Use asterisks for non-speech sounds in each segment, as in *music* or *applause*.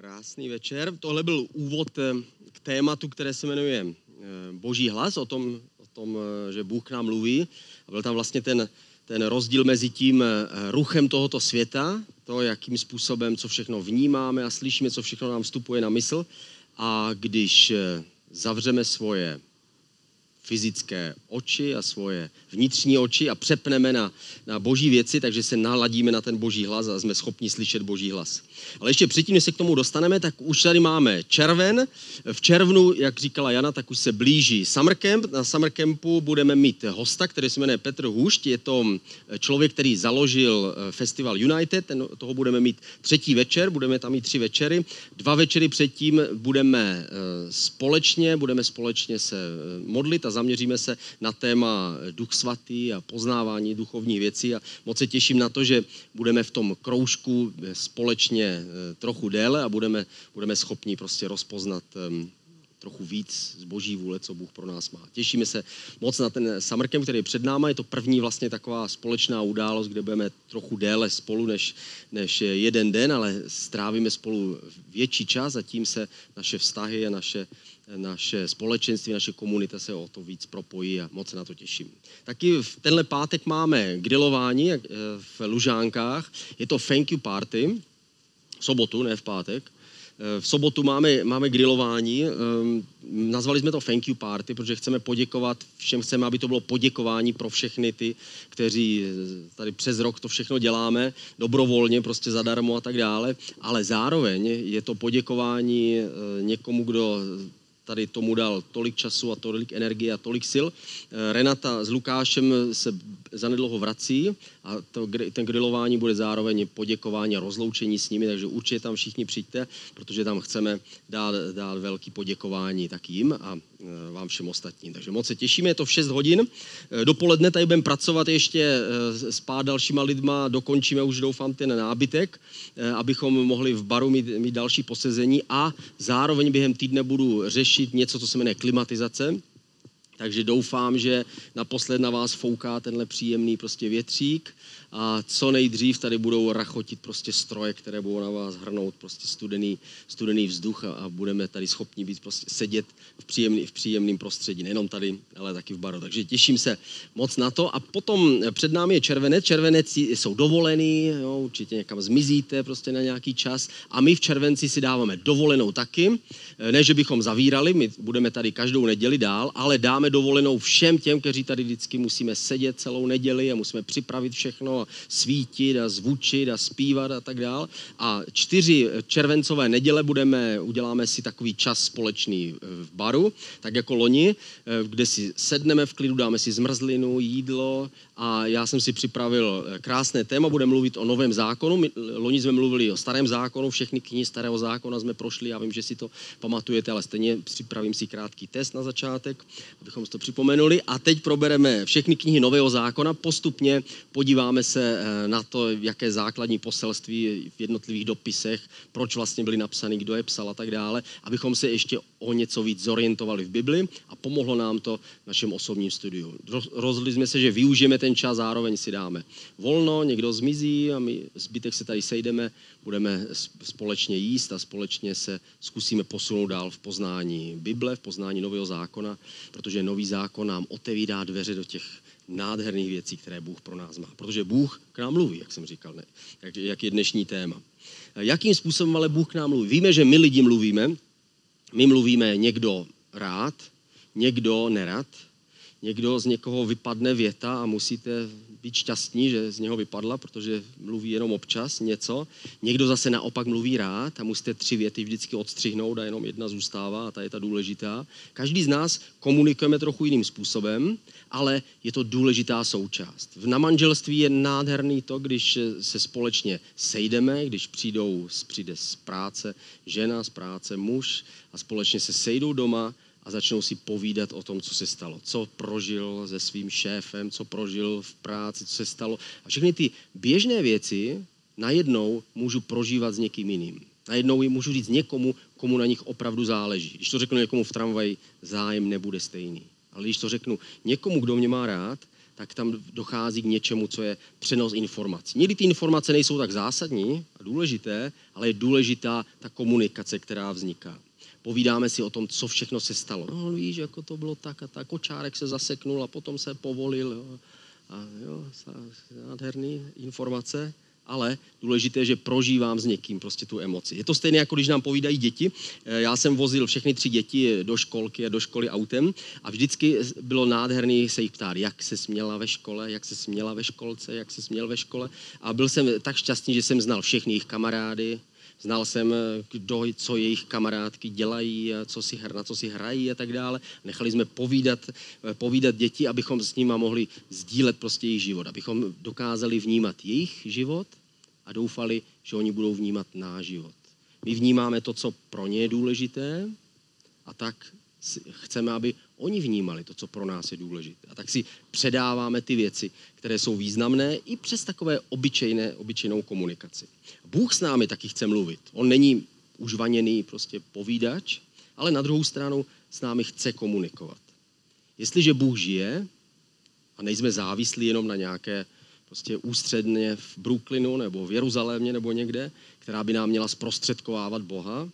Krásný večer. Tohle byl úvod eh, k tématu, které se jmenuje eh, Boží hlas, o tom, o tom eh, že Bůh k nám mluví. A byl tam vlastně ten, ten rozdíl mezi tím ruchem tohoto světa, to, jakým způsobem, co všechno vnímáme a slyšíme, co všechno nám vstupuje na mysl. A když zavřeme svoje fyzické oči a svoje vnitřní oči a přepneme na, na boží věci, takže se naladíme na ten boží hlas a jsme schopni slyšet boží hlas. Ale ještě předtím, než se k tomu dostaneme, tak už tady máme červen. V červnu, jak říkala Jana, tak už se blíží Summer Camp. Na Summer Campu budeme mít hosta, který se jmenuje Petr Hůšť. Je to člověk, který založil eh, festival United. Ten, toho budeme mít třetí večer, budeme tam mít tři večery. Dva večery předtím budeme eh, společně, budeme společně se eh, modlit a zaměříme se na téma Duch svatý a poznávání duchovních věcí a moc se těším na to, že budeme v tom kroužku společně eh, trochu déle a budeme, budeme schopni prostě rozpoznat ehm, trochu víc z boží vůle, co Bůh pro nás má. Těšíme se moc na ten Summer Camp, který je před náma. Je to první vlastně taková společná událost, kde budeme trochu déle spolu než, než jeden den, ale strávíme spolu větší čas a tím se naše vztahy a naše, naše společenství, naše komunita se o to víc propojí a moc se na to těším. Taky v tenhle pátek máme grilování eh, v Lužánkách. Je to thank you party, v sobotu, ne v pátek. Eh, v sobotu máme, máme grilování, ehm, nazvali jsme to thank you party, protože chceme poděkovat všem, chceme, aby to bylo poděkování pro všechny ty, kteří eh, tady přes rok to všechno děláme, dobrovolně, prostě zadarmo a tak dále, ale zároveň je to poděkování někomu, kdo tady tomu dal tolik času a tolik energie a tolik sil. Eh, Renata s Lukášem se zanedlouho vrací a to, ten grilování bude zároveň poděkování a rozloučení s nimi, takže určitě tam všichni přijďte, protože tam chceme dát, dát velký poděkování tak jim a eh, vám všem ostatním. Takže moc se těšíme, je to v 6 hodin. Eh, dopoledne tady budeme pracovat ještě s pár dalšíma lidma, dokončíme už doufám ten nábytek, abychom mohli v baru mít, mít další posezení a zároveň během týdne budu řešit něco, co se jmenuje klimatizace. Takže doufám, že naposled na vás fouká tenhle příjemný prostě větřík a co nejdřív tady budou rachotit prostě stroje, které budou na vás hrnout prostě studený, studený vzduch a, a budeme tady schopni být prostě sedět v, příjemný, v příjemném prostředí, nejenom tady, ale taky v baru. Takže těším se moc na to. A potom před námi je červenec, červenec jsou dovolený, jo, určitě někam zmizíte prostě na nějaký čas. A my v červenci si dáváme dovolenou taky, ne, že bychom zavírali, my budeme tady každou neděli dál, ale dáme dovolenou všem těm, kteří tady vždycky musíme sedět celou neděli a musíme připravit všechno a svítit a zvučit a zpívat a tak dál. A čtyři červencové neděle budeme, uděláme si takový čas společný v baru, tak jako loni, kde si sedneme v klidu, dáme si zmrzlinu, jídlo a já jsem si připravil krásné téma, budeme mluvit o novém zákonu. My, loni jsme mluvili o starém zákonu, všechny knihy starého zákona jsme prošli, já vím, že si to pamatujete, ale stejně připravím si krátký test na začátek, abychom si to připomenuli. A teď probereme všechny knihy nového zákona, postupně podíváme se eh, na to, jaké základní poselství v jednotlivých dopisech, proč vlastně byly napsány, kdo je psal a tak dále, abychom se ještě o něco víc zorientovali v Bibli a pomohlo nám to v našem osobním studiu. Rozhodli jsme se, že využijeme ten čas, zároveň si dáme volno, někdo zmizí a my zbytek se tady sejdeme, budeme společně jíst a společně se zkusíme posunout dál v poznání Bible, v poznání Nového zákona, protože Nový zákon nám otevírá dveře do těch nádherných věcí, které Bůh pro nás má. Protože Bůh k nám mluví, jak jsem říkal, ne? Jak, jak je dnešní téma. Jakým způsobem ale Bůh k nám mluví? Víme, že my lidi mluvíme, my mluvíme někdo rád, někdo nerad, někdo z někoho vypadne věta a musíte být šťastní, že z něho vypadla, protože mluví jenom občas něco. Někdo zase naopak mluví rád a musíte tři věty vždycky odstřihnout a jenom jedna zůstává a ta je ta důležitá. Každý z nás komunikujeme trochu jiným způsobem, ale je to důležitá součást. V namanželství je nádherný to, když se společně sejdeme, když přijdou, přijde z práce žena, z práce muž a společně se sejdou doma a začnou si povídat o tom, co se stalo. Co prožil se svým šéfem, co prožil v práci, co se stalo. A všechny ty běžné věci najednou můžu prožívat s někým jiným. Najednou jim můžu říct někomu, komu na nich opravdu záleží. Když to řeknu někomu v tramvaji, zájem nebude stejný. Ale když to řeknu někomu, kdo mě má rád, tak tam dochází k něčemu, co je přenos informací. Někdy ty informace nejsou tak zásadní a důležité, ale je důležitá ta komunikace, která vzniká. Povídáme si o tom, co všechno se stalo. No víš, jako to bylo tak a tak, kočárek se zaseknul a potom se povolil. Jo. A jo, nádherný informace ale důležité je, že prožívám s někým prostě tu emoci. Je to stejné, jako když nám povídají děti. Eh, já jsem vozil všechny tři děti do školky a do školy autem a vždycky bylo nádherný se jich ptát, jak se směla ve škole, jak se směla ve školce, jak se směl ve škole. A byl jsem tak šťastný, že jsem znal všechny jejich kamarády, Znal jsem, eh, kdo, co jejich kamarádky dělají, co si, na co si hrají a tak dále. Nechali jsme povídat, eh, povídat děti, abychom s nimi mohli sdílet prostě jejich život, abychom dokázali vnímat jejich život a doufali, že oni budou vnímat náš život. My vnímáme to, co pro ně je důležité a tak chceme, aby oni vnímali to, co pro nás je důležité. A tak si předáváme ty věci, které jsou významné i přes takové obyčejné, obyčejnou komunikaci. Bůh s námi taky chce mluvit. On není užvaněný prostě povídač, ale na druhou stranu s námi chce komunikovat. Jestliže Bůh žije a nejsme závislí jenom na nějaké prostě ústředně v Brooklynu nebo v Jeruzalémě nebo někde, která by nám měla zprostředkovávat Boha,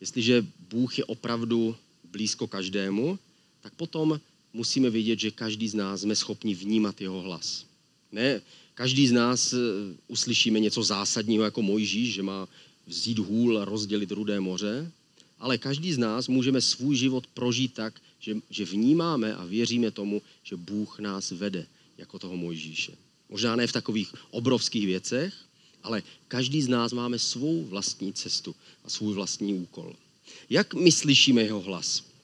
jestliže Bůh je opravdu blízko každému, tak potom musíme vědět, že každý z nás jsme schopni vnímat jeho hlas. Ne, každý z nás eh, uslyšíme něco zásadního jako Mojžíš, že má vzít hůl a rozdělit rudé moře, ale každý z nás můžeme svůj život prožít tak, že, že vnímáme a věříme tomu, že Bůh nás vede jako toho Mojžíše. Možná ne v takových obrovských věcech, ale každý z nás máme svou vlastní cestu a svůj vlastní úkol. Jak my slyšíme jeho hlas?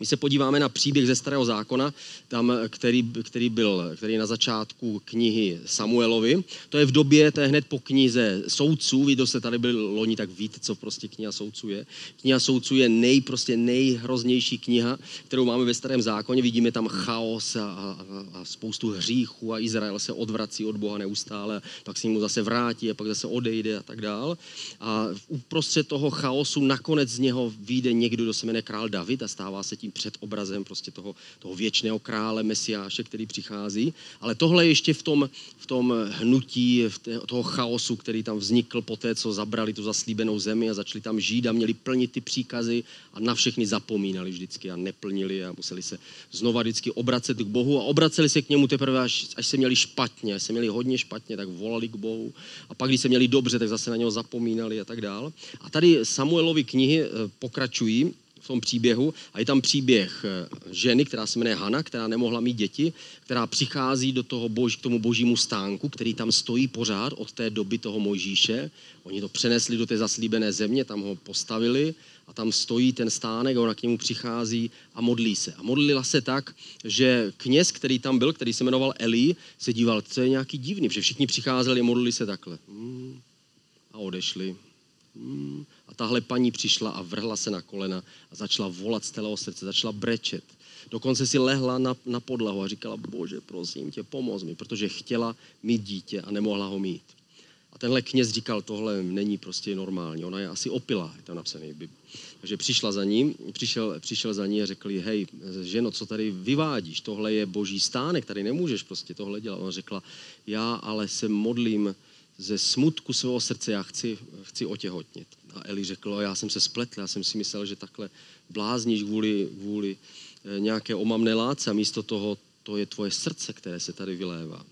My se podíváme na příběh ze Starého zákona, tam, který, který byl který na začátku knihy Samuelovi. To je v době, to je hned po knize soudců. Vy, kdo jste tady byli loni, tak víte, co prostě kniha soudců je. Kniha soudců je nej, prostě nejhroznější kniha, kterou máme ve Starém zákoně. Vidíme tam chaos a, a, a spoustu hříchů a Izrael se odvrací od Boha neustále, pak se mu zase vrátí a pak zase odejde a tak dál. A uprostřed toho chaosu nakonec z něho vyjde někdo, kdo se jmenuje král David a stává se tím tím před obrazem prostě toho, toho věčného krále, mesiáše, který přichází. Ale tohle je ještě v tom, v tom hnutí, v té, toho chaosu, který tam vznikl po té, co zabrali tu zaslíbenou zemi a začali tam žít a měli plnit ty příkazy a na všechny zapomínali vždycky a neplnili a museli se znova vždycky obracet k Bohu a obraceli se k němu teprve, až, až se měli špatně, až se měli hodně špatně, tak volali k Bohu a pak, když se měli dobře, tak zase na něho zapomínali a tak dál. A tady Samuelovi knihy eh, pokračují v tom příběhu. A je tam příběh eh, ženy, která se jmenuje Hana, která nemohla mít děti, která přichází do toho bož, k tomu božímu stánku, který tam stojí pořád od té doby toho Mojžíše. Oni to přenesli do té zaslíbené země, tam ho postavili a tam stojí ten stánek a ona k němu přichází a modlí se. A modlila se tak, že kněz, který tam byl, který se jmenoval Eli, se díval, co je nějaký divný, protože všichni přicházeli a modlili se takhle. Hmm. A odešli. Hmm. A tahle paní přišla a vrhla se na kolena a začala volat z celého srdce, začala brečet. Dokonce si lehla na, na podlahu a říkala, bože, prosím tě, pomoz mi, protože chtěla mít dítě a nemohla ho mít. A tenhle kněz říkal, tohle není prostě normální, ona je asi opila, je tam napsaný. Takže přišla za ním, přišel, přišel za ní a řekl jí, hej, ženo, co tady vyvádíš, tohle je boží stánek, tady nemůžeš prostě tohle dělat. Ona řekla, já ale se modlím ze smutku svého srdce, já chci, chci otěhotnit. A Eli řekl, já jsem se spletl, já jsem si myslel, že takhle blázníš kvůli, kvůli eh, nějaké omamné látce a místo toho to je tvoje srdce, které se tady vylévá.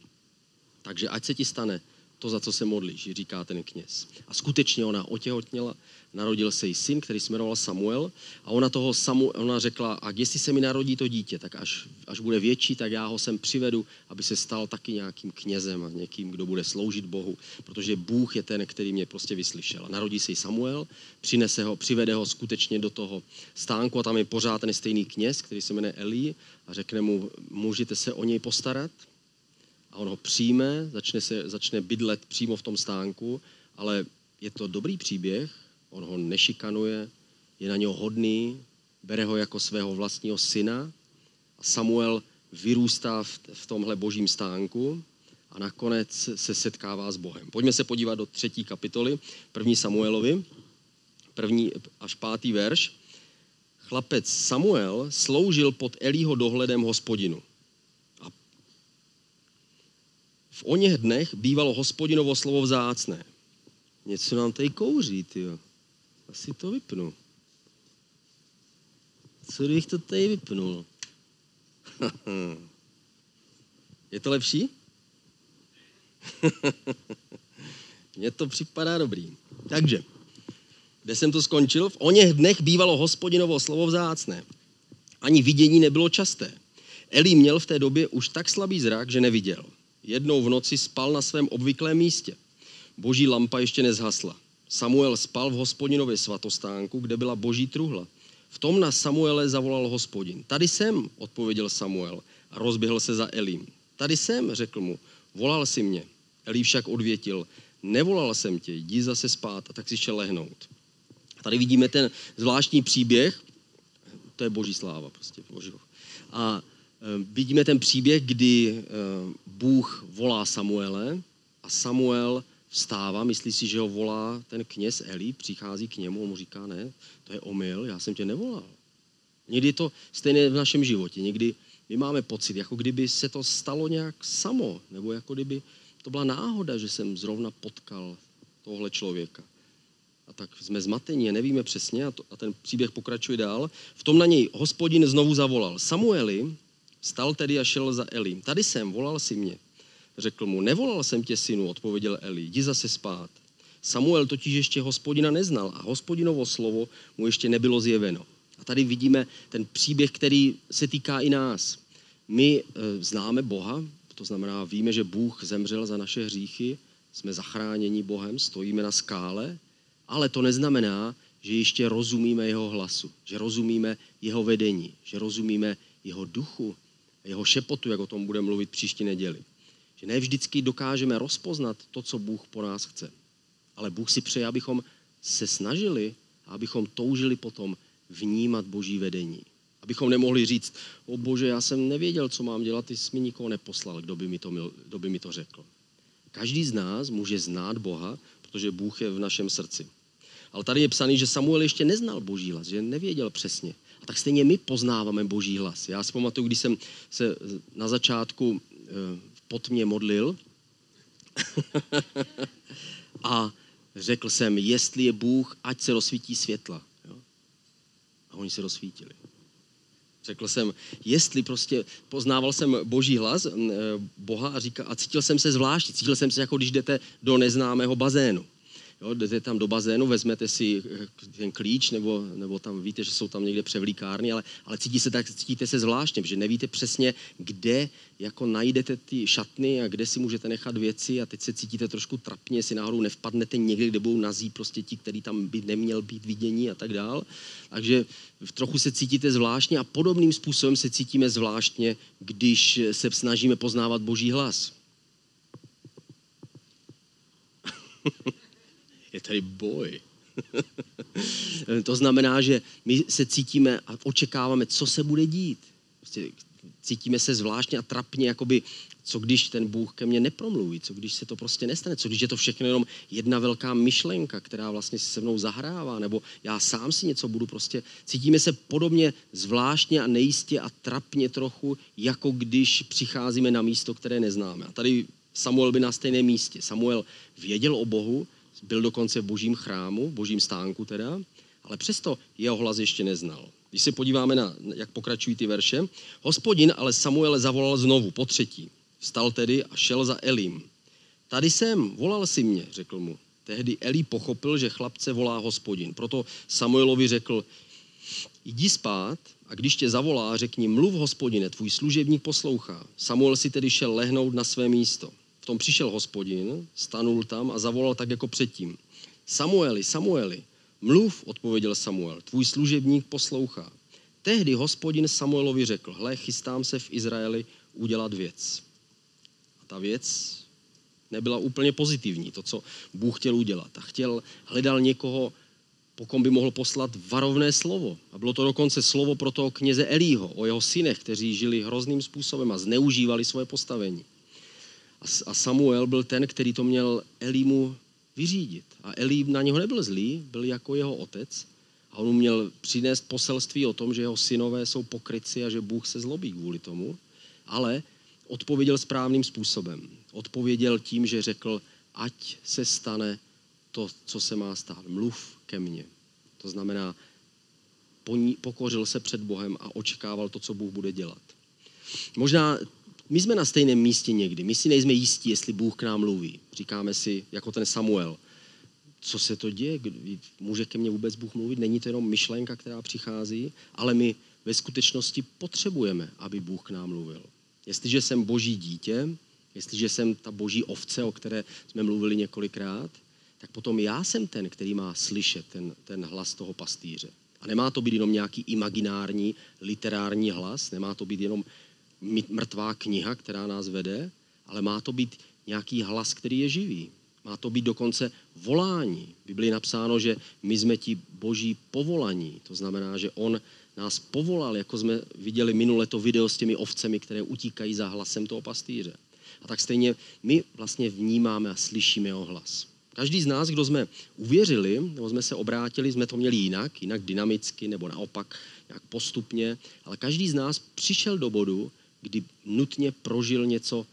Takže ať se ti stane to, za co se modlíš, říká ten kněz. A skutečně ona otěhotněla, narodil se jí syn, který se jmenoval Samuel a ona toho Samu, ona řekla, a jestli se mi narodí to dítě, tak až, až bude větší, tak já ho sem přivedu, aby se stal taky nějakým knězem a někým, kdo bude sloužit Bohu, protože Bůh je ten, který mě prostě vyslyšel. Narodí se jí Samuel, přinese ho, přivede ho skutečně do toho stánku a tam je pořád ten stejný kněz, který se jmenuje Eli a řekne mu, můžete se o něj postarat? A on ho přijme, začne, se, začne bydlet přímo v tom stánku, ale je to dobrý příběh, on ho nešikanuje, je na něho hodný, bere ho jako svého vlastního syna a Samuel vyrůstá v, v tomhle božím stánku a nakonec se setkává s Bohem. Pojďme se podívat do třetí kapitoly, první Samuelovi, první až pátý verš. Chlapec Samuel sloužil pod Elího dohledem hospodinu. V oněch dnech bývalo hospodinovo slovo vzácné. Něco nám tady kouří, tyjo. Asi to vypnu. Co bych to tady vypnul? *laughs* Je to lepší? *laughs* Mně to připadá dobrý. Takže, kde jsem to skončil? V oněch dnech bývalo hospodinovo slovo vzácné. Ani vidění nebylo časté. Eli měl v té době už tak slabý zrak, že neviděl. Jednou v noci spal na svém obvyklém místě. Boží lampa ještě nezhasla. Samuel spal v hospodinově svatostánku, kde byla boží truhla. V tom na Samuele zavolal hospodin. Tady jsem, odpověděl Samuel a rozběhl se za Elím. Tady jsem, řekl mu, volal si mě. Elí však odvětil, nevolal jsem tě, jdi zase spát a tak si šel lehnout. Tady vidíme ten zvláštní příběh, to je boží sláva prostě. Boží. A vidíme ten příběh, kdy e, Bůh volá Samuele a Samuel vstává, myslí si, že ho volá ten kněz Eli, přichází k němu a mu říká, ne, to je omyl, já jsem tě nevolal. Někdy je to stejné v našem životě. Někdy my máme pocit, jako kdyby se to stalo nějak samo, nebo jako kdyby to byla náhoda, že jsem zrovna potkal tohle člověka. A tak jsme zmatení, nevíme přesně a, to, a ten příběh pokračuje dál. V tom na něj hospodin znovu zavolal. Samueli stal tedy a šel za Elím. Tady jsem, volal si mě. Řekl mu, nevolal jsem tě, synu, odpověděl Eli, jdi zase spát. Samuel totiž ještě hospodina neznal a hospodinovo slovo mu ještě nebylo zjeveno. A tady vidíme ten příběh, který se týká i nás. My e, známe Boha, to znamená, víme, že Bůh zemřel za naše hříchy, jsme zachráněni Bohem, stojíme na skále, ale to neznamená, že ještě rozumíme jeho hlasu, že rozumíme jeho vedení, že rozumíme jeho duchu, jeho šepotu, jak o tom budeme mluvit příští neděli. Že ne vždycky dokážeme rozpoznat to, co Bůh po nás chce. Ale Bůh si přeje, abychom se snažili a abychom toužili potom vnímat boží vedení. Abychom nemohli říct, o bože, já jsem nevěděl, co mám dělat, ty jsi mi nikoho neposlal, kdo by mi to, kdo by mi to řekl. Každý z nás může znát Boha, protože Bůh je v našem srdci. Ale tady je psaný, že Samuel ještě neznal boží hlas, že nevěděl přesně. Tak stejně my poznáváme boží hlas. Já si pamatuju, když jsem se na začátku eh, pod mě modlil *laughs* a řekl jsem, jestli je Bůh, ať se rozsvítí světla. A oni se rozsvítili. Řekl jsem, jestli prostě poznával jsem boží hlas, Boha a, říkal, a cítil jsem se zvlášť, cítil jsem se, jako když jdete do neznámého bazénu. Jo, jdete tam do bazénu, vezmete si eh, ten klíč, nebo, nebo tam víte, že jsou tam někde převlíkárny, ale, ale cítí se tak, cítíte se zvláštně, že nevíte přesně, kde jako najdete ty šatny a kde si můžete nechat věci a teď se cítíte trošku trapně, jestli náhodou nevpadnete někde, kde budou nazí prostě ti, který tam by neměl být vidění a tak dál. Takže trochu se cítíte zvláštně a podobným způsobem se cítíme zvláštně, když se snažíme poznávat Boží hlas. *laughs* je tady boj. *laughs* to znamená, že my se cítíme a očekáváme, co se bude dít. Prostě cítíme se zvláštně a trapně, jakoby, co když ten Bůh ke mně nepromluví, co když se to prostě nestane, co když je to všechno jenom jedna velká myšlenka, která vlastně se mnou zahrává, nebo já sám si něco budu prostě. Cítíme se podobně zvláštně a nejistě a trapně trochu, jako když přicházíme na místo, které neznáme. A tady Samuel by na stejném místě. Samuel věděl o Bohu, byl dokonce v božím chrámu, v božím stánku teda, ale přesto jeho hlas ještě neznal. Když se podíváme na, jak pokračují ty verše, hospodin ale Samuele zavolal znovu, po třetí. Vstal tedy a šel za Elím. Tady jsem, volal si mě, řekl mu. Tehdy Elí pochopil, že chlapce volá hospodin. Proto Samuelovi řekl, jdi spát a když tě zavolá, řekni, mluv hospodine, tvůj služebník poslouchá. Samuel si tedy šel lehnout na své místo. V tom přišel hospodin, stanul tam a zavolal tak jako předtím. Samueli, Samueli, mluv, odpověděl Samuel, tvůj služebník poslouchá. Tehdy hospodin Samuelovi řekl, hle, chystám se v Izraeli udělat věc. A ta věc nebyla úplně pozitivní, to, co Bůh chtěl udělat. A chtěl, hledal někoho, po kom by mohl poslat varovné slovo. A bylo to dokonce slovo pro toho kněze Elího, o jeho synech, kteří žili hrozným způsobem a zneužívali svoje postavení. A Samuel byl ten, který to měl Elímu vyřídit. A Elí na něho nebyl zlý, byl jako jeho otec. A on měl přinést poselství o tom, že jeho synové jsou pokryci a že Bůh se zlobí kvůli tomu. Ale odpověděl správným způsobem. Odpověděl tím, že řekl, ať se stane to, co se má stát. Mluv ke mně. To znamená, pokořil se před Bohem a očekával to, co Bůh bude dělat. Možná my jsme na stejném místě někdy. My si nejsme jistí, jestli Bůh k nám mluví. Říkáme si, jako ten Samuel, co se to děje? Může ke mně vůbec Bůh mluvit? Není to jenom myšlenka, která přichází, ale my ve skutečnosti potřebujeme, aby Bůh k nám mluvil. Jestliže jsem boží dítě, jestliže jsem ta boží ovce, o které jsme mluvili několikrát, tak potom já jsem ten, který má slyšet ten, ten hlas toho pastýře. A nemá to být jenom nějaký imaginární, literární hlas, nemá to být jenom mrtvá kniha, která nás vede, ale má to být nějaký hlas, který je živý. Má to být dokonce volání. V Biblii napsáno, že my jsme ti boží povolaní. To znamená, že on nás povolal, jako jsme viděli minule to video s těmi ovcemi, které utíkají za hlasem toho pastýře. A tak stejně my vlastně vnímáme a slyšíme jeho hlas. Každý z nás, kdo jsme uvěřili, nebo jsme se obrátili, jsme to měli jinak, jinak dynamicky, nebo naopak nějak postupně, ale každý z nás přišel do bodu, kdy nutně prožil něco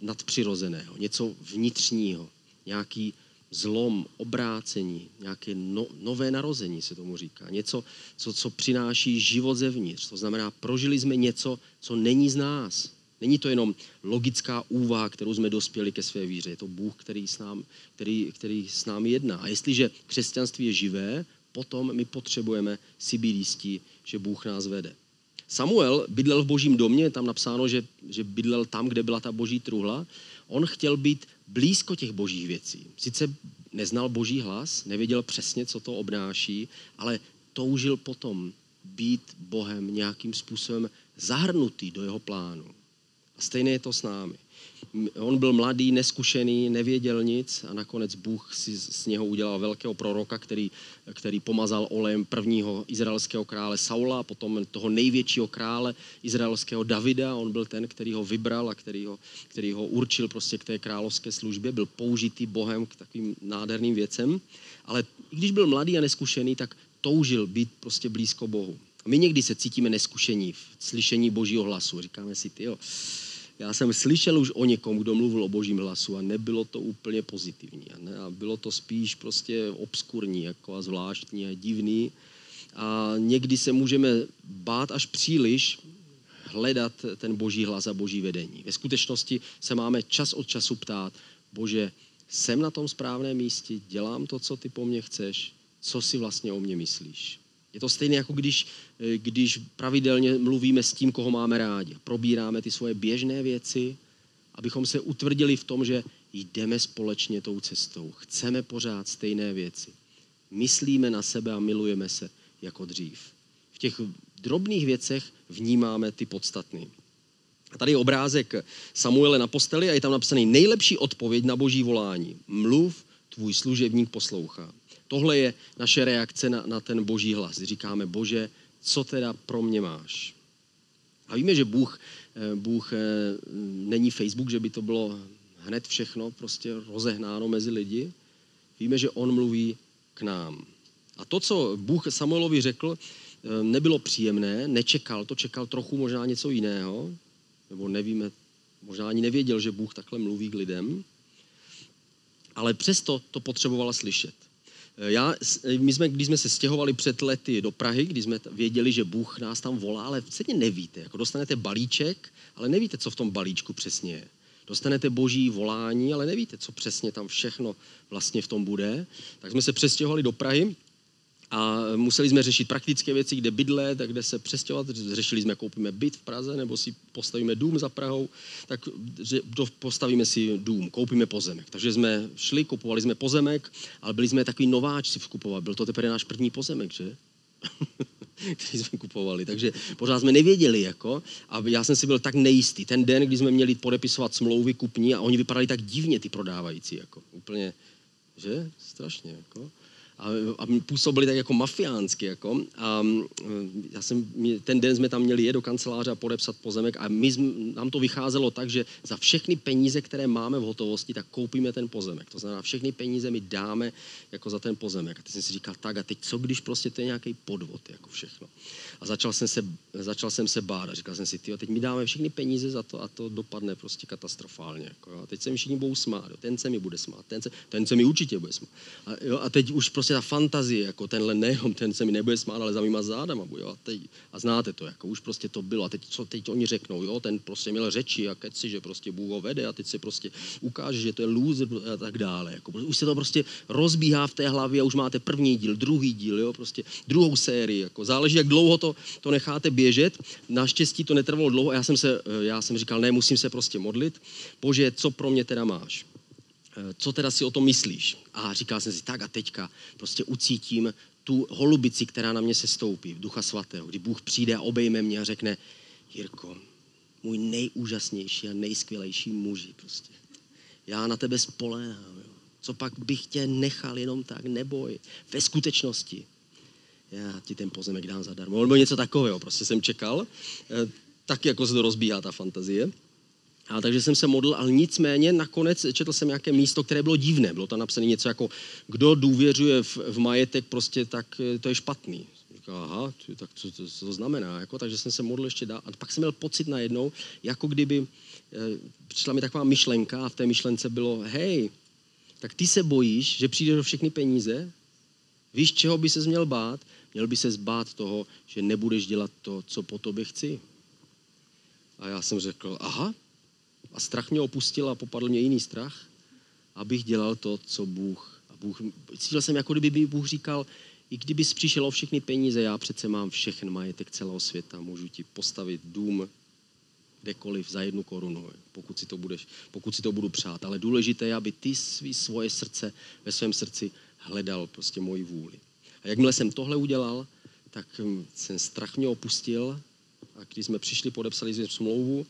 nadpřirozeného, něco vnitřního, nějaký zlom, obrácení, nějaké no, nové narození se tomu říká. Něco, co, co přináší život zevnitř. To znamená, prožili jsme něco, co není z nás. Není to jenom logická úvaha, kterou jsme dospěli ke své víře. Je to Bůh, který s, nám, který, který s námi jedná. A jestliže křesťanství je živé, potom my potřebujeme si být jistí, že Bůh nás vede. Samuel bydlel v božím domě, tam napsáno, že, že bydlel tam, kde byla ta boží truhla. On chtěl být blízko těch božích věcí. Sice neznal boží hlas, nevěděl přesně, co to obnáší, ale toužil potom být Bohem nějakým způsobem zahrnutý do jeho plánu. A stejné je to s námi. On byl mladý, neskušený, nevěděl nic a nakonec Bůh si z něho udělal velkého proroka, který, který pomazal olejem prvního izraelského krále Saula potom toho největšího krále izraelského Davida. On byl ten, který ho vybral a který ho, který ho určil prostě k té královské službě. Byl použitý Bohem k takovým nádherným věcem. Ale i když byl mladý a neskušený, tak toužil být prostě blízko Bohu. A my někdy se cítíme neskušení v slyšení Božího hlasu. Říkáme si, ty jo, já jsem slyšel už o někom, kdo mluvil o božím hlasu a nebylo to úplně pozitivní. A, ne? a bylo to spíš prostě obskurní jako a zvláštní a divný. A někdy se můžeme bát až příliš hledat ten boží hlas a boží vedení. Ve skutečnosti se máme čas od času ptát, bože, jsem na tom správném místě, dělám to, co ty po mně chceš, co si vlastně o mě myslíš. Je to stejné, jako když, eh, když pravidelně mluvíme s tím, koho máme rádi. Probíráme ty svoje běžné věci, abychom se utvrdili v tom, že jdeme společně tou cestou. Chceme pořád stejné věci. Myslíme na sebe a milujeme se jako dřív. V těch drobných věcech vnímáme ty podstatné. A tady je obrázek Samuele na posteli a je tam napsaný nejlepší odpověď na boží volání. Mluv, tvůj služebník poslouchá. Tohle je naše reakce na, na ten boží hlas. Říkáme, bože, co teda pro mě máš? A víme, že Bůh, eh, Bůh eh, není Facebook, že by to bylo hned všechno prostě rozehnáno mezi lidi. Víme, že on mluví k nám. A to, co Bůh Samuelovi řekl, eh, nebylo příjemné, nečekal to, čekal trochu možná něco jiného, nebo nevíme, možná ani nevěděl, že Bůh takhle mluví k lidem, ale přesto to potřebovala slyšet. Eh, já, eh, my jsme, když jsme se stěhovali před lety do Prahy, když jsme věděli, že Bůh nás tam volá, ale stejně nevíte. Jako dostanete balíček, ale nevíte, co v tom balíčku přesně je. Dostanete boží volání, ale nevíte, co přesně tam všechno vlastně v tom bude. Tak jsme se přestěhovali do Prahy a museli jsme řešit praktické věci, kde bydlet, kde se přestěhovat. Řešili jsme, koupíme byt v Praze nebo si postavíme dům za Prahou, tak postavíme si dům, koupíme pozemek. Takže jsme šli, kupovali jsme pozemek, ale byli jsme takový nováčci v kupovat. Byl to teprve náš první pozemek, že? *laughs* který jsme kupovali. Takže pořád jsme nevěděli, jako, a já jsem si byl tak nejistý. Ten den, kdy jsme měli podepisovat smlouvy kupní a oni vypadali tak divně, ty prodávající, jako, úplně, že? Strašně, jako. A, a působili tak jako mafiánsky. Jako. A já jsem, ten den jsme tam měli je do kanceláře a podepsat pozemek a my, nám to vycházelo tak, že za všechny peníze, které máme v hotovosti, tak koupíme ten pozemek. To znamená, všechny peníze mi dáme jako za ten pozemek. A teď jsem si říkal, tak a teď co, když prostě to je nějaký podvod, jako všechno. A začal jsem se, začal jsem se bát a říkal jsem si, ty, teď mi dáme všechny peníze za to a to dopadne prostě katastrofálně. Jako, a teď se mi všichni budou smát, jo. ten se mi bude smát, ten se, ten se mi určitě bude smát. A, jo, a teď už prostě ta fantazie, jako tenhle nejenom ten se mi nebude smát, ale za mýma zádama. Jo, a, teď, a znáte to, jako už prostě to bylo. A teď co teď oni řeknou, jo, ten prostě měl řeči a keci, že prostě Bůh ho vede a teď se prostě ukáže, že to je loser a tak dále. Jako, už se to prostě rozbíhá v té hlavě a už máte první díl, druhý díl, jo, prostě druhou sérii. Jako, záleží, jak dlouho to, to necháte běžet. Naštěstí to netrvalo dlouho a já jsem, se, já jsem říkal, ne, musím se prostě modlit. Bože, co pro mě teda máš? Eh, co teda si o tom myslíš? A říkal jsem si, tak a teďka prostě ucítím tu holubici, která na mě se stoupí, v Ducha Svatého, kdy Bůh přijde a obejme mě a řekne, Jirko, můj nejúžasnější a nejskvělejší muži prostě. Já na tebe spoléhám. Jo. Co pak bych tě nechal jenom tak, neboj. Ve skutečnosti já ti ten pozemek dám zadarmo. Nebo něco takového, prostě jsem čekal. Eh, tak jako se to rozbíhá ta fantazie. A takže jsem se modlil, ale nicméně nakonec četl jsem nějaké místo, které bylo divné. Bylo tam napsané něco jako, kdo důvěřuje v, v majetek, prostě tak eh, to je špatný. Říkal, aha, tak co, co, co to znamená? Jako, takže jsem se modlil ještě dál. A pak jsem měl pocit najednou, jako kdyby e, přišla mi taková myšlenka a v té myšlence bylo, hej, tak ty se bojíš, že přijdeš do všechny peníze? Víš, čeho by se měl bát? Měl by se zbát toho, že nebudeš dělat to, co po tobě chci. A já jsem řekl, aha, a strach mě opustil a popadl mě jiný strach, abych dělal to, co Bůh. A Bůh cítil jsem, jako kdyby Bůh říkal, i kdyby přišel o všechny peníze, já přece mám všechen majetek celého světa, můžu ti postavit dům kdekoliv za jednu korunu, pokud si to, budeš, pokud si to budu přát. Ale důležité je, aby ty svý, svoje srdce, ve svém srdci hledal prostě moji vůli. A jakmile jsem tohle udělal, tak hm, jsem strach mě opustil a když jsme přišli, podepsali jsme smlouvu,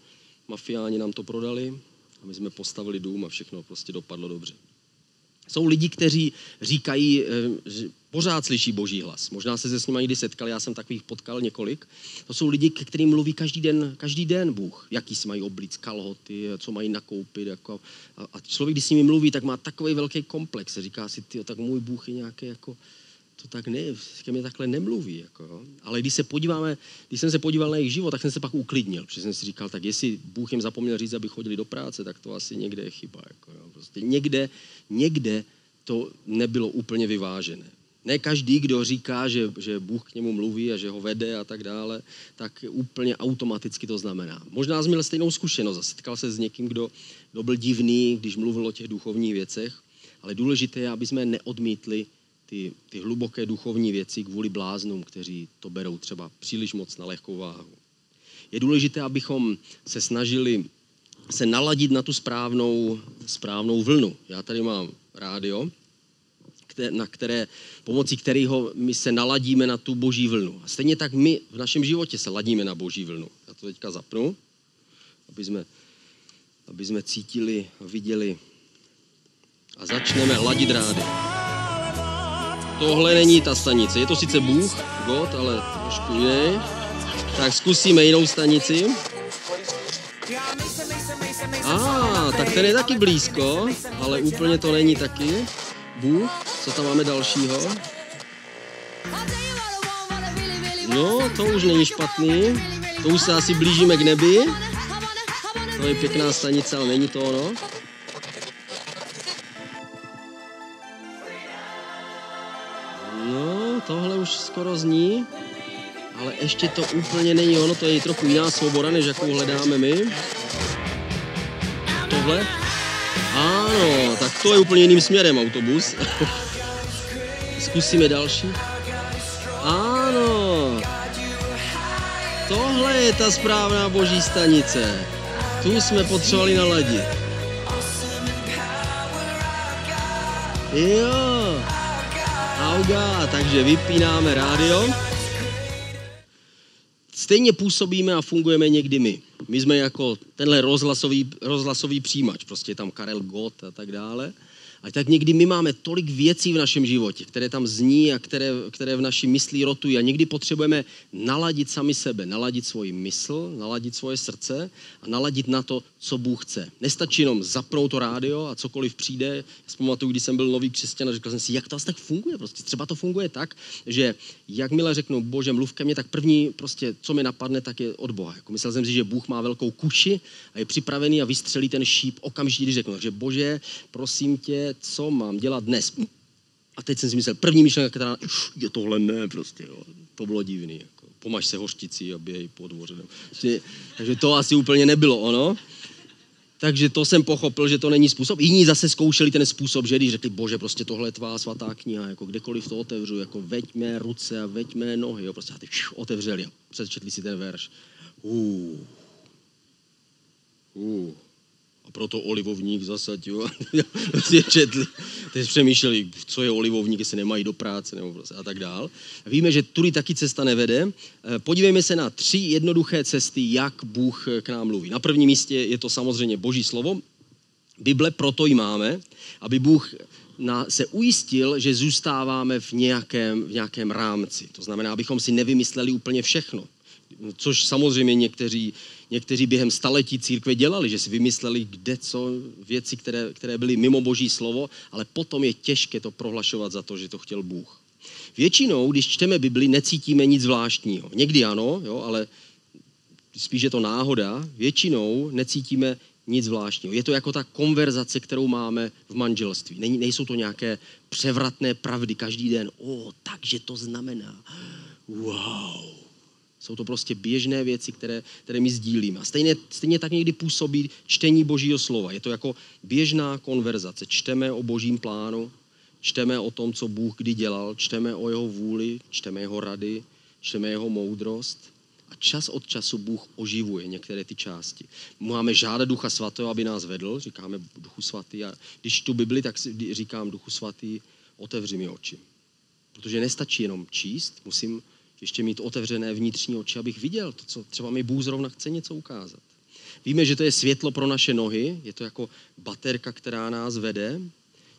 mafiáni nám to prodali a my jsme postavili dům a všechno prostě dopadlo dobře. Jsou lidi, kteří říkají, eh, že pořád slyší boží hlas. Možná se se s nimi někdy setkali, já jsem takových potkal několik. To jsou lidi, ke kterým mluví každý den, každý den Bůh. Jaký si mají oblíc, kalhoty, co mají nakoupit. Jako, a, a člověk, když s nimi mluví, tak má takový velký komplex. Říká si, ty, tak můj Bůh je nějaký jako to tak ne, ke mně takhle nemluví. Jako. Ale když se podíváme, když jsem se podíval na jejich život, tak jsem se pak uklidnil, protože jsem si říkal, tak jestli Bůh jim zapomněl říct, aby chodili do práce, tak to asi někde je chyba. Jako, jo. Prostě někde, někde to nebylo úplně vyvážené. Ne každý, kdo říká, že, že Bůh k němu mluví a že ho vede a tak dále, tak úplně automaticky to znamená. Možná jsem měl stejnou zkušenost setkal se s někým, kdo, kdo byl divný, když mluvil o těch duchovních věcech, ale důležité je, aby jsme neodmítli ty, ty hluboké duchovní věci kvůli bláznům, kteří to berou třeba příliš moc na lehkou váhu. Je důležité, abychom se snažili se naladit na tu správnou, správnou vlnu. Já tady mám rádio, na které, pomocí kterého my se naladíme na tu boží vlnu. A stejně tak my v našem životě se ladíme na boží vlnu. Já to teďka zapnu, aby jsme, aby jsme cítili, viděli a začneme ladit rádio. Tohle není ta stanice. Je to sice Bůh, God, ale trošku jiný. Tak zkusíme jinou stanici. A, ah, tak ten je taky blízko, ale úplně to není taky. Bůh, co tam máme dalšího? No, to už není špatný. To už se asi blížíme k nebi. To je pěkná stanice, ale není to ono. Skoro zní, ale ještě to úplně není ono, to je trochu jiná svoboda, než jakou hledáme my. Tohle? Ano, tak to je úplně jiným směrem autobus. *laughs* Zkusíme další. Ano. Tohle je ta správná boží stanice. Tu jsme potřebovali naladit. Jo. Auga, takže vypínáme rádio. Stejně působíme a fungujeme někdy my. My jsme jako tenhle rozhlasový, rozhlasový přijímač, prostě je tam Karel Gott a tak dále. A tak někdy my máme tolik věcí v našem životě, které tam zní a které, které v naší mysli rotují. A někdy potřebujeme naladit sami sebe, naladit svoji mysl, naladit svoje srdce a naladit na to, co Bůh chce. Nestačí jenom zapnout to rádio a cokoliv přijde. Já si pamatuju, když jsem byl nový křesťan a říkal jsem si, jak to asi tak funguje. Prostě třeba to funguje tak, že jakmile řeknu, bože, mluv ke mně, tak první, prostě, co mi napadne, tak je od Boha. Jako myslel jsem si, že Bůh má velkou kuši a je připravený a vystřelí ten šíp okamžitě, když řeknu. Takže bože, prosím tě, co mám dělat dnes? A teď jsem si myslel, první myšlenka, která, je tohle ne, prostě, jo. to bylo divný. Jako, pomaž se hoštici a běj po dvoře. Takže to asi úplně nebylo ono. Takže to jsem pochopil, že to není způsob. Jiní zase zkoušeli ten způsob, že když řekli, bože, prostě tohle je tvá svatá kniha, jako kdekoliv to otevřu, jako veď mé ruce a veď mé nohy, jo, prostě a ty otevřeli a přečetli si ten verš. Uh. Uh proto olivovník zasadil. prostě *laughs* četli. Teď přemýšleli, co je olivovník, jestli nemají do práce nebo prostě a tak dál. Víme, že tudy taky cesta nevede. Eh, podívejme se na tři jednoduché cesty, jak Bůh k nám mluví. Na prvním místě je to samozřejmě Boží slovo. Bible proto ji máme, aby Bůh na, se ujistil, že zůstáváme v nějakém, v nějakém rámci. To znamená, abychom si nevymysleli úplně všechno. Což samozřejmě někteří někteří během staletí církve dělali, že si vymysleli kde co, věci, které, které byly mimo boží slovo, ale potom je těžké to prohlašovat za to, že to chtěl Bůh. Většinou, když čteme Bibli, necítíme nic zvláštního. Někdy ano, jo, ale spíš je to náhoda. Většinou necítíme nic zvláštního. Je to jako ta konverzace, kterou máme v manželství. Není, nejsou to nějaké převratné pravdy každý den. O, takže to znamená. Wow. Jsou to prostě běžné věci, které, které my sdílíme. A stejně, stejně tak někdy působí čtení Božího slova. Je to jako běžná konverzace. Čteme o Božím plánu, čteme o tom, co Bůh kdy dělal, čteme o jeho vůli, čteme jeho rady, čteme jeho moudrost. A čas od času Bůh oživuje některé ty části. Máme žádat Ducha Svatého, aby nás vedl, říkáme Duchu Svatý. A když tu Bibli, tak říkám Duchu Svatý, otevři mi oči. Protože nestačí jenom číst, musím ještě mít otevřené vnitřní oči, abych viděl to, co třeba mi Bůh zrovna chce něco ukázat. Víme, že to je světlo pro naše nohy, je to jako baterka, která nás vede,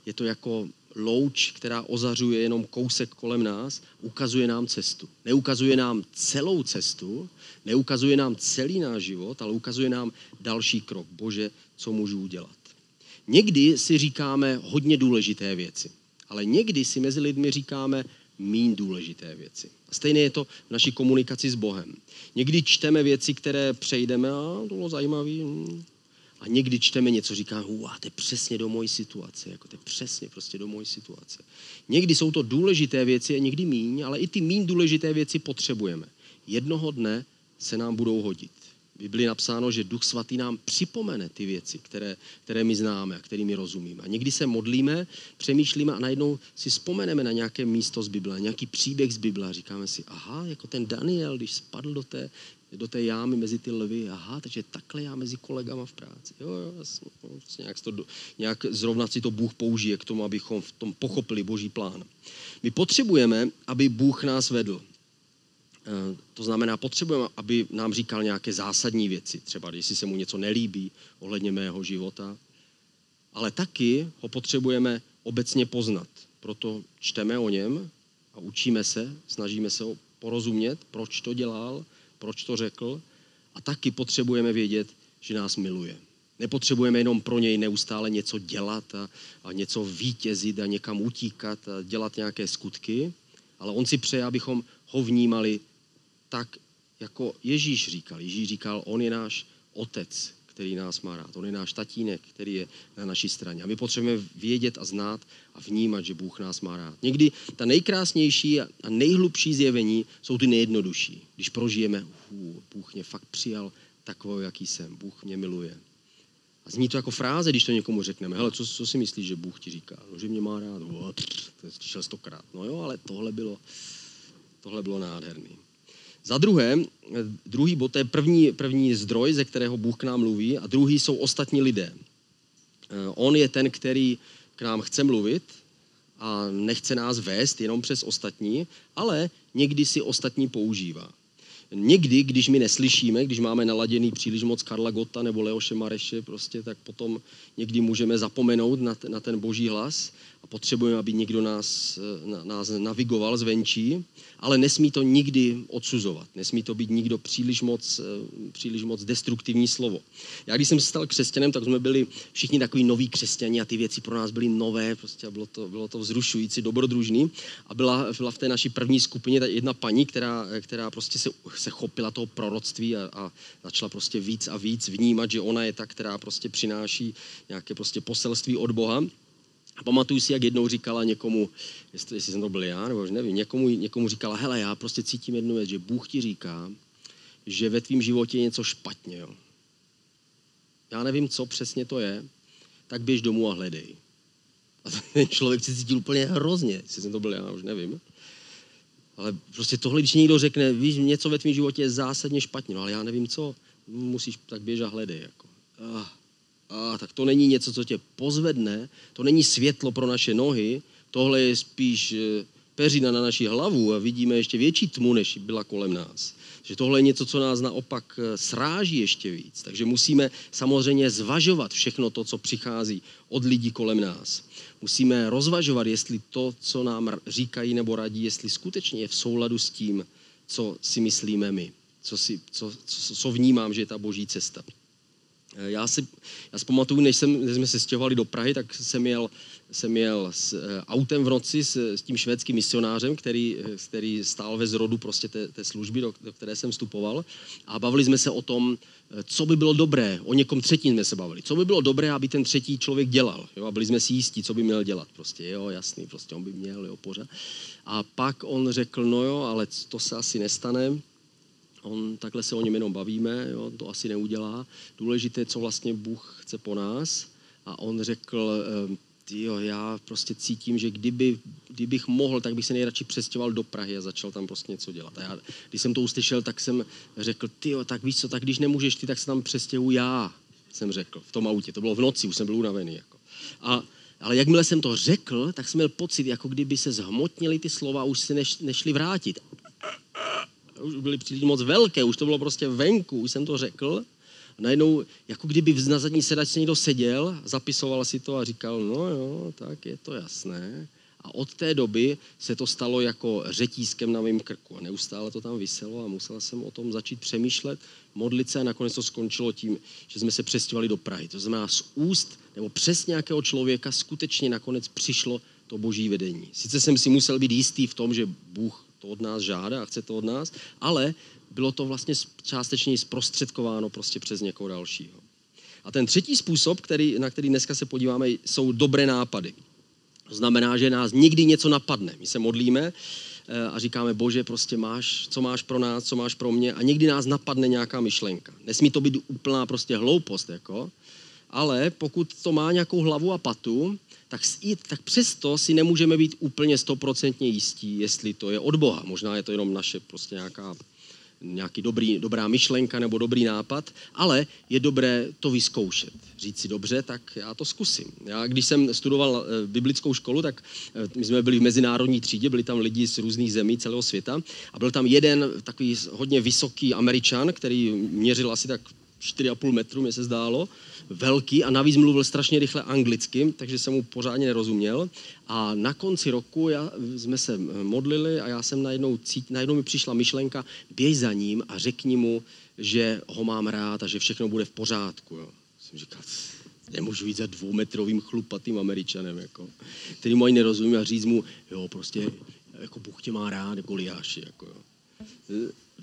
je to jako louč, která ozařuje jenom kousek kolem nás, ukazuje nám cestu. Neukazuje nám celou cestu, neukazuje nám celý náš život, ale ukazuje nám další krok. Bože, co můžu udělat? Někdy si říkáme hodně důležité věci, ale někdy si mezi lidmi říkáme méně důležité věci. A stejně je to v naší komunikaci s Bohem. Někdy čteme věci, které přejdeme a to bylo zajímavé. Hmm. A někdy čteme něco, říká, wow, to je přesně do mojí situace, jako to je přesně prostě do mojí situace. Někdy jsou to důležité věci a někdy míň, ale i ty míň důležité věci potřebujeme. Jednoho dne se nám budou hodit. Bibli napsáno, že Duch Svatý nám připomene ty věci, které, které my známe a kterými rozumíme. A někdy se modlíme, přemýšlíme a najednou si vzpomeneme na nějaké místo z Bible, nějaký příběh z Bible a říkáme si, aha, jako ten Daniel, když spadl do té, do té jámy mezi ty lvy, aha, takže takhle já mezi kolegama v práci. Jo, jo, no, nějak, to, nějak zrovna si to Bůh použije k tomu, abychom v tom pochopili Boží plán. My potřebujeme, aby Bůh nás vedl. Eh, to znamená, potřebujeme, aby nám říkal nějaké zásadní věci, třeba jestli se mu něco nelíbí ohledně mého života, ale taky ho potřebujeme obecně poznat. Proto čteme o něm a učíme se, snažíme se ho porozumět, proč to dělal, proč to řekl a taky potřebujeme vědět, že nás miluje. Nepotřebujeme jenom pro něj neustále něco dělat a, a něco vítězit a někam utíkat a dělat nějaké skutky, ale on si přeje, abychom ho vnímali tak jako Ježíš říkal. Ježíš říkal, on je náš otec, který nás má rád. On je náš tatínek, který je na naší straně. A my potřebujeme vědět a znát a vnímat, že Bůh nás má rád. Někdy ta nejkrásnější a nejhlubší zjevení jsou ty nejjednodušší. Když prožijeme, hů, Bůh mě fakt přijal takovou, jaký jsem. Bůh mě miluje. A zní to jako fráze, když to někomu řekneme. Hele, co, co si myslíš, že Bůh ti říká? No, že mě má rád. O, to slyšel stokrát. No jo, ale tohle bylo, tohle bylo nádherný. Za druhé, druhý bod, to je první, první zdroj, ze kterého Bůh k nám mluví, a druhý jsou ostatní lidé. Eh, on je ten, který k nám chce mluvit a nechce nás vést jenom přes ostatní, ale někdy si ostatní používá. Někdy, když my neslyšíme, když máme naladěný příliš moc Karla Gota nebo Leoše Mareše, prostě, tak potom někdy můžeme zapomenout na, na ten boží hlas a potřebujeme, aby někdo nás, na, nás navigoval zvenčí, ale nesmí to nikdy odsuzovat. Nesmí to být nikdo příliš moc, eh, příliš moc destruktivní slovo. Já když jsem se stal křesťanem, tak jsme byli všichni takový noví křesťani a ty věci pro nás byly nové, prostě bylo to, bylo to vzrušující, dobrodružný. A byla, byla v té naší první skupině jedna paní, která, která prostě se, se chopila toho proroctví a, a začala prostě víc a víc vnímat, že ona je ta, která prostě přináší nějaké prostě poselství od Boha. A pamatuju si, jak jednou říkala někomu, jestli, jestli jsem to byl já, nebo nevím, někomu, někomu říkala, hele, já prostě cítím jednu věc, že Bůh ti říká, že ve tvém životě je něco špatně. Jo. Já nevím, co přesně to je, tak běž domů a hledej. A ten člověk se cítil úplně hrozně, jestli jsem to byl já, už nevím. Ale prostě tohle, když někdo řekne, víš, něco ve tvém životě je zásadně špatně, no ale já nevím co, musíš tak běž a hledej. Jako. Ah a tak to není něco, co tě pozvedne, to není světlo pro naše nohy, tohle je spíš eh, peřina na naši hlavu a vidíme ještě větší tmu, než byla kolem nás. Že tohle je něco, co nás naopak eh, sráží ještě víc. Takže musíme samozřejmě zvažovat všechno to, co přichází od lidí kolem nás. Musíme rozvažovat, jestli to, co nám říkají nebo radí, jestli skutečně je v souladu s tím, co si myslíme my, co, si, co, co, co vnímám, že je ta boží cesta. Eh, já si, já si pamatuju, než, jsem, než jsme se stěhovali do Prahy, tak jsem jel, jsem jel s uh, autem v noci s, s tím švédským misionářem, který, eh, který stál ve zrodu prostě té, té služby, do, do které jsem vstupoval. A bavili jsme se o tom, co by bylo dobré, o někom třetím jsme se bavili, co by bylo dobré, aby ten třetí člověk dělal. Jo? A byli jsme si jistí, co by měl dělat. Prostě, jo, jasný, prostě on by měl, jo, pořád. A pak on řekl, no jo, ale to se asi nestane, On, takhle se o něm jenom bavíme, jo, to asi neudělá. Důležité, co vlastně Bůh chce po nás. A on řekl, ehm, jo, já prostě cítím, že kdyby, kdybych mohl, tak bych se nejradši přestěhoval do Prahy a začal tam prostě něco dělat. A já, když jsem to uslyšel, tak jsem řekl, ty tak víš co, tak když nemůžeš ty, tak se tam přestěhu já, jsem řekl, v tom autě. To bylo v noci, už jsem byl unavený. Jako. A, ale jakmile jsem to řekl, tak jsem měl pocit, jako kdyby se zhmotnily ty slova a už se neš, nešli vrátit už byly příliš moc velké, už to bylo prostě venku, už jsem to řekl. A najednou, jako kdyby na zadní sedačce někdo seděl, zapisoval si to a říkal, no jo, tak je to jasné. A od té doby se to stalo jako řetízkem na mém krku. A neustále to tam vyselo a musel jsem o tom začít přemýšlet, modlit se a nakonec to skončilo tím, že jsme se přestěhovali do Prahy. To znamená z úst nebo přes nějakého člověka skutečně nakonec přišlo to boží vedení. Sice jsem si musel být jistý v tom, že Bůh to od nás žádá a chce to od nás, ale bylo to vlastně částečně zprostředkováno prostě přes někoho dalšího. A ten třetí způsob, který, na který dneska se podíváme, jsou dobré nápady. To znamená, že nás nikdy něco napadne. My se modlíme eh, a říkáme, bože, prostě máš, co máš pro nás, co máš pro mě a někdy nás napadne nějaká myšlenka. Nesmí to být úplná prostě hloupost, jako, ale pokud to má nějakou hlavu a patu, tak, tak přesto si nemůžeme být úplně stoprocentně jistí, jestli to je od Boha. Možná je to jenom naše prostě nějaká nějaký dobrý, dobrá myšlenka nebo dobrý nápad, ale je dobré to vyzkoušet. Říct si dobře, tak já to zkusím. Já, když jsem studoval e, biblickou školu, tak e, my jsme byli v mezinárodní třídě, byli tam lidi z různých zemí celého světa a byl tam jeden takový hodně vysoký američan, který měřil asi tak 4,5 metru, mě se zdálo, velký a navíc mluvil strašně rychle anglicky, takže jsem mu pořádně nerozuměl. A na konci roku já, jsme se modlili a já jsem najednou, cít, najednou mi přišla myšlenka, běž za ním a řekni mu, že ho mám rád a že všechno bude v pořádku. Jo. Jsem říkal, nemůžu jít za dvoumetrovým chlupatým američanem, jako, který mu ani nerozumím a říct mu, jo, prostě jako Bůh tě má rád, jako Liáši. Jako, jo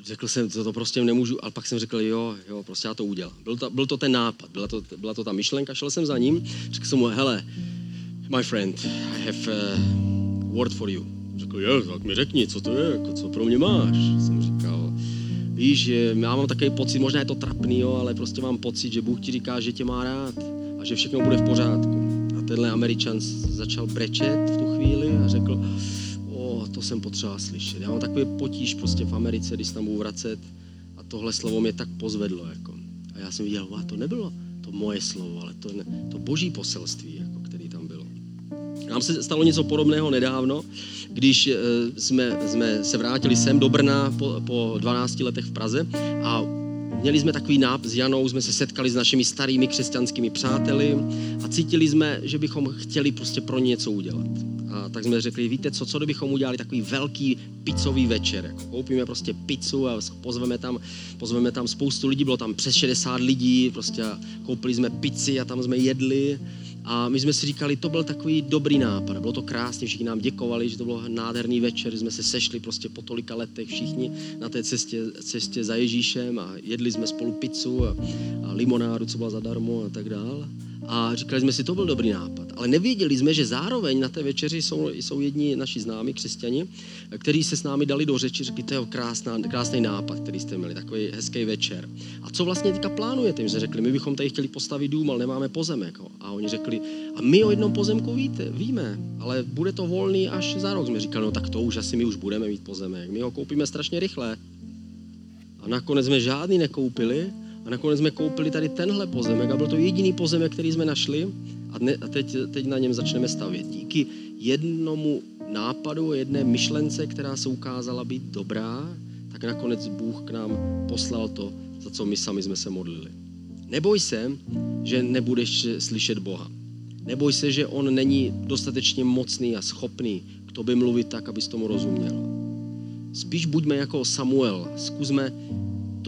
řekl jsem, to, to prostě nemůžu, ale pak jsem řekl, jo, jo, prostě já to udělám. Byl to, byl to ten nápad, byla to, byla to ta myšlenka, šel jsem za ním, řekl jsem mu, hele, my friend, I have a word for you. Řekl, jo, tak mi řekni, co to je, jako, co pro mě máš. Jsem říkal, víš, já mám takový pocit, možná je to trapný, jo, ale prostě mám pocit, že Bůh ti říká, že tě má rád a že všechno bude v pořádku. A tenhle američan začal brečet v tu chvíli a řekl, to jsem potřeba slyšet. Já mám takový potíž prostě v Americe, když tam budu vracet a tohle slovo mě tak pozvedlo. Jako. A já jsem viděl, a to nebylo to moje slovo, ale to, to boží poselství, jako, který tam bylo. Nám se stalo něco podobného nedávno, když eh, jsme, jsme se vrátili sem do Brna po, po 12 letech v Praze a měli jsme takový náp s Janou, jsme se setkali s našimi starými křesťanskými přáteli a cítili jsme, že bychom chtěli prostě pro něco udělat. A tak jsme řekli, víte co, co kdybychom udělali takový velký pizzový večer. Jako koupíme prostě pizzu a pozveme tam, pozveme tam spoustu lidí, bylo tam přes 60 lidí, prostě koupili jsme pizzi a tam jsme jedli a my jsme si říkali, to byl takový dobrý nápad. Bylo to krásně, všichni nám děkovali, že to bylo nádherný večer, jsme se sešli prostě po tolika letech všichni na té cestě, cestě za Ježíšem a jedli jsme spolu pizzu a, a limonádu, co byla zadarmo a tak dále a říkali jsme si, to byl dobrý nápad. Ale nevěděli jsme, že zároveň na té večeři jsou, jsou jedni naši známí křesťani, kteří se s námi dali do řeči, řekli, to je krásná, krásný nápad, který jste měli, takový hezký večer. A co vlastně teďka plánujete? My jsme řekli, my bychom tady chtěli postavit dům, ale nemáme pozemek. A oni řekli, a my o jednom pozemku víte, víme, ale bude to volný až za rok. Jsme říkali, no tak to už asi my už budeme mít pozemek, my ho koupíme strašně rychle. A nakonec jsme žádný nekoupili, a nakonec jsme koupili tady tenhle pozemek a byl to jediný pozemek, který jsme našli a, dne, a teď, teď na něm začneme stavět. Díky jednomu nápadu, jedné myšlence, která se ukázala být dobrá, tak nakonec Bůh k nám poslal to, za co my sami jsme se modlili. Neboj se, že nebudeš slyšet Boha. Neboj se, že On není dostatečně mocný a schopný k tobě mluvit tak, abys tomu rozuměl. Spíš buďme jako Samuel. Zkusme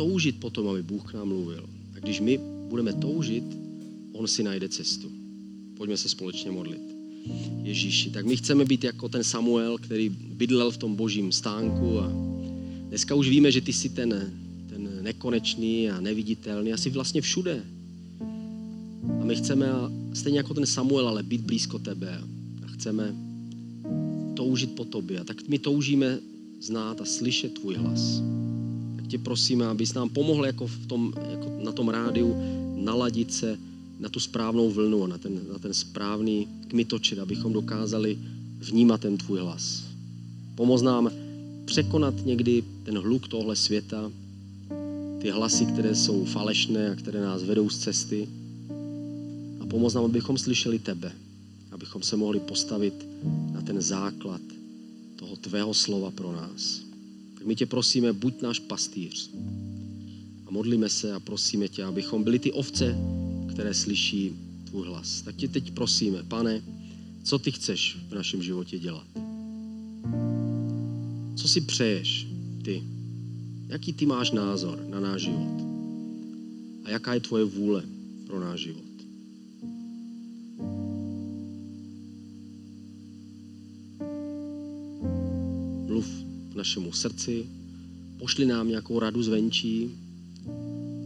toužit potom, aby Bůh k nám mluvil. A když my budeme toužit, On si najde cestu. Pojďme se společně modlit. Ježíši, tak my chceme být jako ten Samuel, který bydlel v tom božím stánku a dneska už víme, že ty jsi ten, ten nekonečný a neviditelný, asi vlastně všude. A my chceme, stejně jako ten Samuel, ale být blízko tebe a chceme toužit po tobě. A tak my toužíme znát a slyšet tvůj hlas tě prosíme, abys nám pomohl jako, v tom, jako na tom rádiu naladit se na tu správnou vlnu a na ten, na ten správný kmitočit, abychom dokázali vnímat ten tvůj hlas. Pomoz nám překonat někdy ten hluk tohle světa, ty hlasy, které jsou falešné a které nás vedou z cesty. A pomoz nám, abychom slyšeli tebe, abychom se mohli postavit na ten základ toho tvého slova pro nás tak my tě prosíme, buď náš pastýř. A modlíme se a prosíme tě, abychom byli ty ovce, které slyší tvůj hlas. Tak tě teď prosíme, pane, co ty chceš v našem životě dělat? Co si přeješ ty? Jaký ty máš názor na náš život? A jaká je tvoje vůle pro náš život? Našemu srdci, pošli nám nějakou radu zvenčí,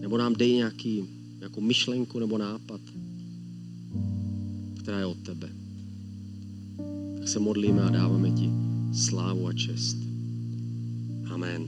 nebo nám dej nějaký, nějakou myšlenku nebo nápad, která je od tebe. Tak se modlíme a dáváme ti slávu a čest. Amen.